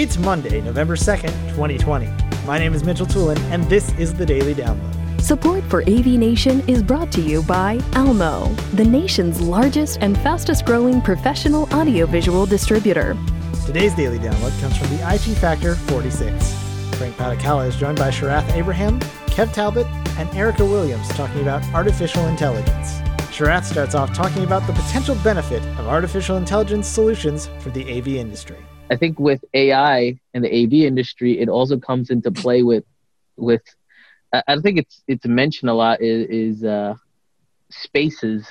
It's Monday, November 2nd, 2020. My name is Mitchell Tulin, and this is the Daily Download. Support for AV Nation is brought to you by Almo, the nation's largest and fastest growing professional audiovisual distributor. Today's Daily Download comes from the IT Factor 46. Frank Padikkala is joined by Sharath Abraham, Kev Talbot, and Erica Williams talking about artificial intelligence. Sharath starts off talking about the potential benefit of artificial intelligence solutions for the AV industry. I think with AI and the AV industry, it also comes into play with with I think it's it's mentioned a lot is, is uh, spaces.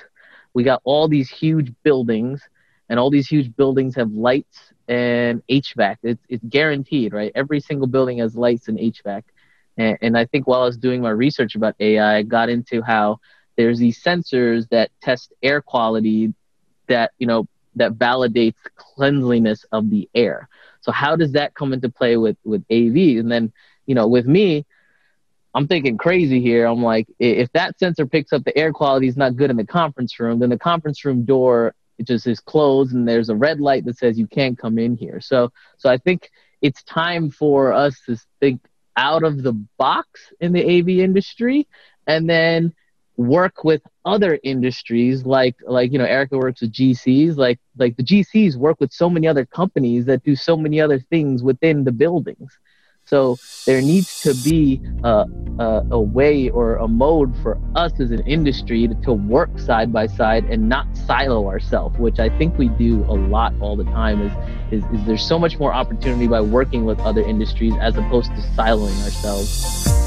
We got all these huge buildings, and all these huge buildings have lights and HVAC. It's it's guaranteed, right? Every single building has lights and HVAC. And, and I think while I was doing my research about AI, I got into how there's these sensors that test air quality that you know that validates cleanliness of the air. So how does that come into play with with AV? And then you know with me, I'm thinking crazy here. I'm like, if that sensor picks up the air quality is not good in the conference room, then the conference room door it just is closed and there's a red light that says you can't come in here. So so I think it's time for us to think out of the box in the AV industry and then work with other industries like like you know Erica works with GCs like like the GCs work with so many other companies that do so many other things within the buildings. So there needs to be a, a, a way or a mode for us as an industry to, to work side by side and not silo ourselves which I think we do a lot all the time is, is is there's so much more opportunity by working with other industries as opposed to siloing ourselves